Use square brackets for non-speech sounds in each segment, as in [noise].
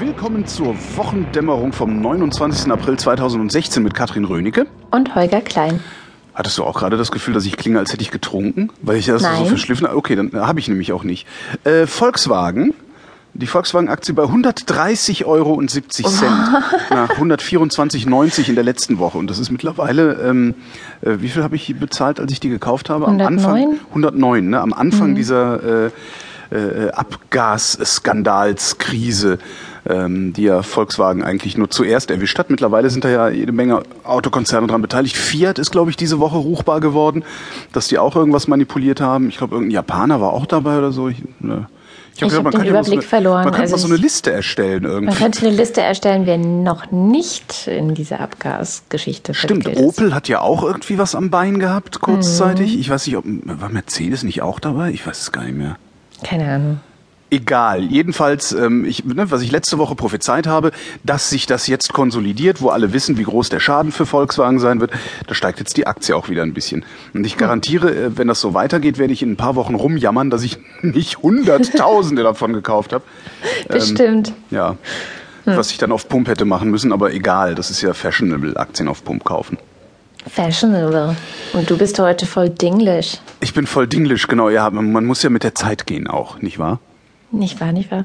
Willkommen zur Wochendämmerung vom 29. April 2016 mit Katrin Rönecke. Und Holger Klein. Hattest du auch gerade das Gefühl, dass ich klinge, als hätte ich getrunken? Weil ich das Nein. so verschliffen habe? Okay, dann habe ich nämlich auch nicht. Äh, Volkswagen. Die Volkswagen-Aktie bei 130,70 Euro nach 124,90 in der letzten Woche. Und das ist mittlerweile, ähm, äh, wie viel habe ich bezahlt, als ich die gekauft habe? Am 109? Anfang 109, ne? Am Anfang dieser äh, äh, Abgasskandalskrise, ähm, die ja Volkswagen eigentlich nur zuerst erwischt hat. Mittlerweile sind da ja jede Menge Autokonzerne dran beteiligt. Fiat ist, glaube ich, diese Woche ruchbar geworden, dass die auch irgendwas manipuliert haben. Ich glaube, irgendein Japaner war auch dabei oder so. Ich, ne. Ich hab den so Überblick eine, verloren. Man könnte Also mal so eine Liste erstellen Man irgendwie. könnte eine Liste erstellen, wer noch nicht in dieser Abgasgeschichte Stimmt, verwickelt ist. Opel hat ja auch irgendwie was am Bein gehabt, kurzzeitig. Mhm. Ich weiß nicht, ob, war Mercedes nicht auch dabei? Ich weiß es gar nicht mehr. Keine Ahnung. Egal. Jedenfalls, ähm, ich, ne, was ich letzte Woche prophezeit habe, dass sich das jetzt konsolidiert, wo alle wissen, wie groß der Schaden für Volkswagen sein wird, da steigt jetzt die Aktie auch wieder ein bisschen. Und ich garantiere, äh, wenn das so weitergeht, werde ich in ein paar Wochen rumjammern, dass ich [laughs] nicht Hunderttausende davon gekauft habe. Bestimmt. Ja. Was ich dann auf Pump hätte machen müssen, aber egal, das ist ja fashionable, Aktien auf Pump kaufen. Fashionable. Und du bist heute voll dinglish. Ich bin voll dinglisch, genau, ja, man man muss ja mit der Zeit gehen auch, nicht wahr? Nicht wahr, nicht wahr?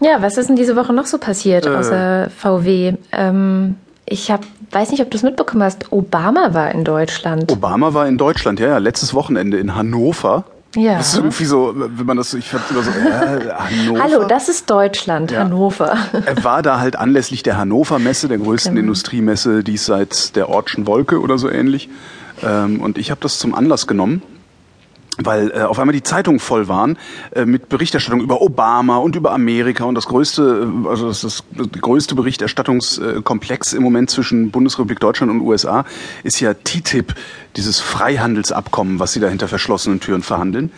Ja, was ist denn diese Woche noch so passiert Äh. außer VW? Ähm, ich hab, weiß nicht, ob du es mitbekommen hast. Obama war in Deutschland. Obama war in Deutschland, ja, ja, letztes Wochenende in Hannover. Ja. Das ist irgendwie so, wenn man das, ich fand immer so, äh, Hannover. Hallo, das ist Deutschland, Ja. Hannover. Er war da halt anlässlich der Hannover Messe, der größten Genau. Industriemesse diesseits der Ortschen Wolke oder so ähnlich. Ähm, und ich habe das zum Anlass genommen, weil äh, auf einmal die Zeitungen voll waren äh, mit Berichterstattung über Obama und über Amerika und das größte, äh, also das, das, größte Berichterstattungskomplex im Moment zwischen Bundesrepublik Deutschland und USA ist ja TTIP, dieses Freihandelsabkommen, was sie da hinter verschlossenen Türen verhandeln,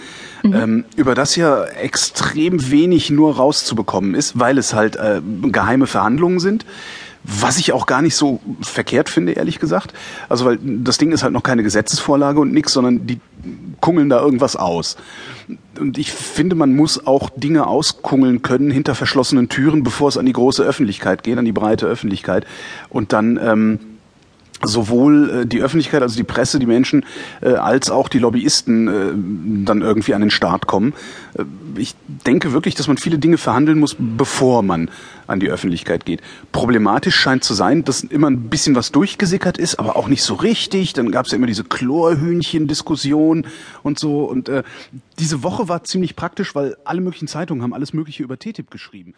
ähm, über das ja extrem wenig nur rauszubekommen ist, weil es halt äh, geheime Verhandlungen sind. Was ich auch gar nicht so verkehrt finde, ehrlich gesagt. Also, weil das Ding ist halt noch keine Gesetzesvorlage und nix, sondern die kungeln da irgendwas aus. Und ich finde, man muss auch Dinge auskungeln können hinter verschlossenen Türen, bevor es an die große Öffentlichkeit geht, an die breite Öffentlichkeit. Und dann ähm, sowohl äh, die Öffentlichkeit, also die Presse, die Menschen, äh, als auch die Lobbyisten äh, dann irgendwie an den Start kommen. Äh, ich denke wirklich, dass man viele Dinge verhandeln muss, bevor man an die Öffentlichkeit geht. Problematisch scheint zu sein, dass immer ein bisschen was durchgesickert ist, aber auch nicht so richtig. Dann gab es ja immer diese Chlorhühnchen-Diskussion und so. Und äh, diese Woche war ziemlich praktisch, weil alle möglichen Zeitungen haben alles Mögliche über TTIP geschrieben.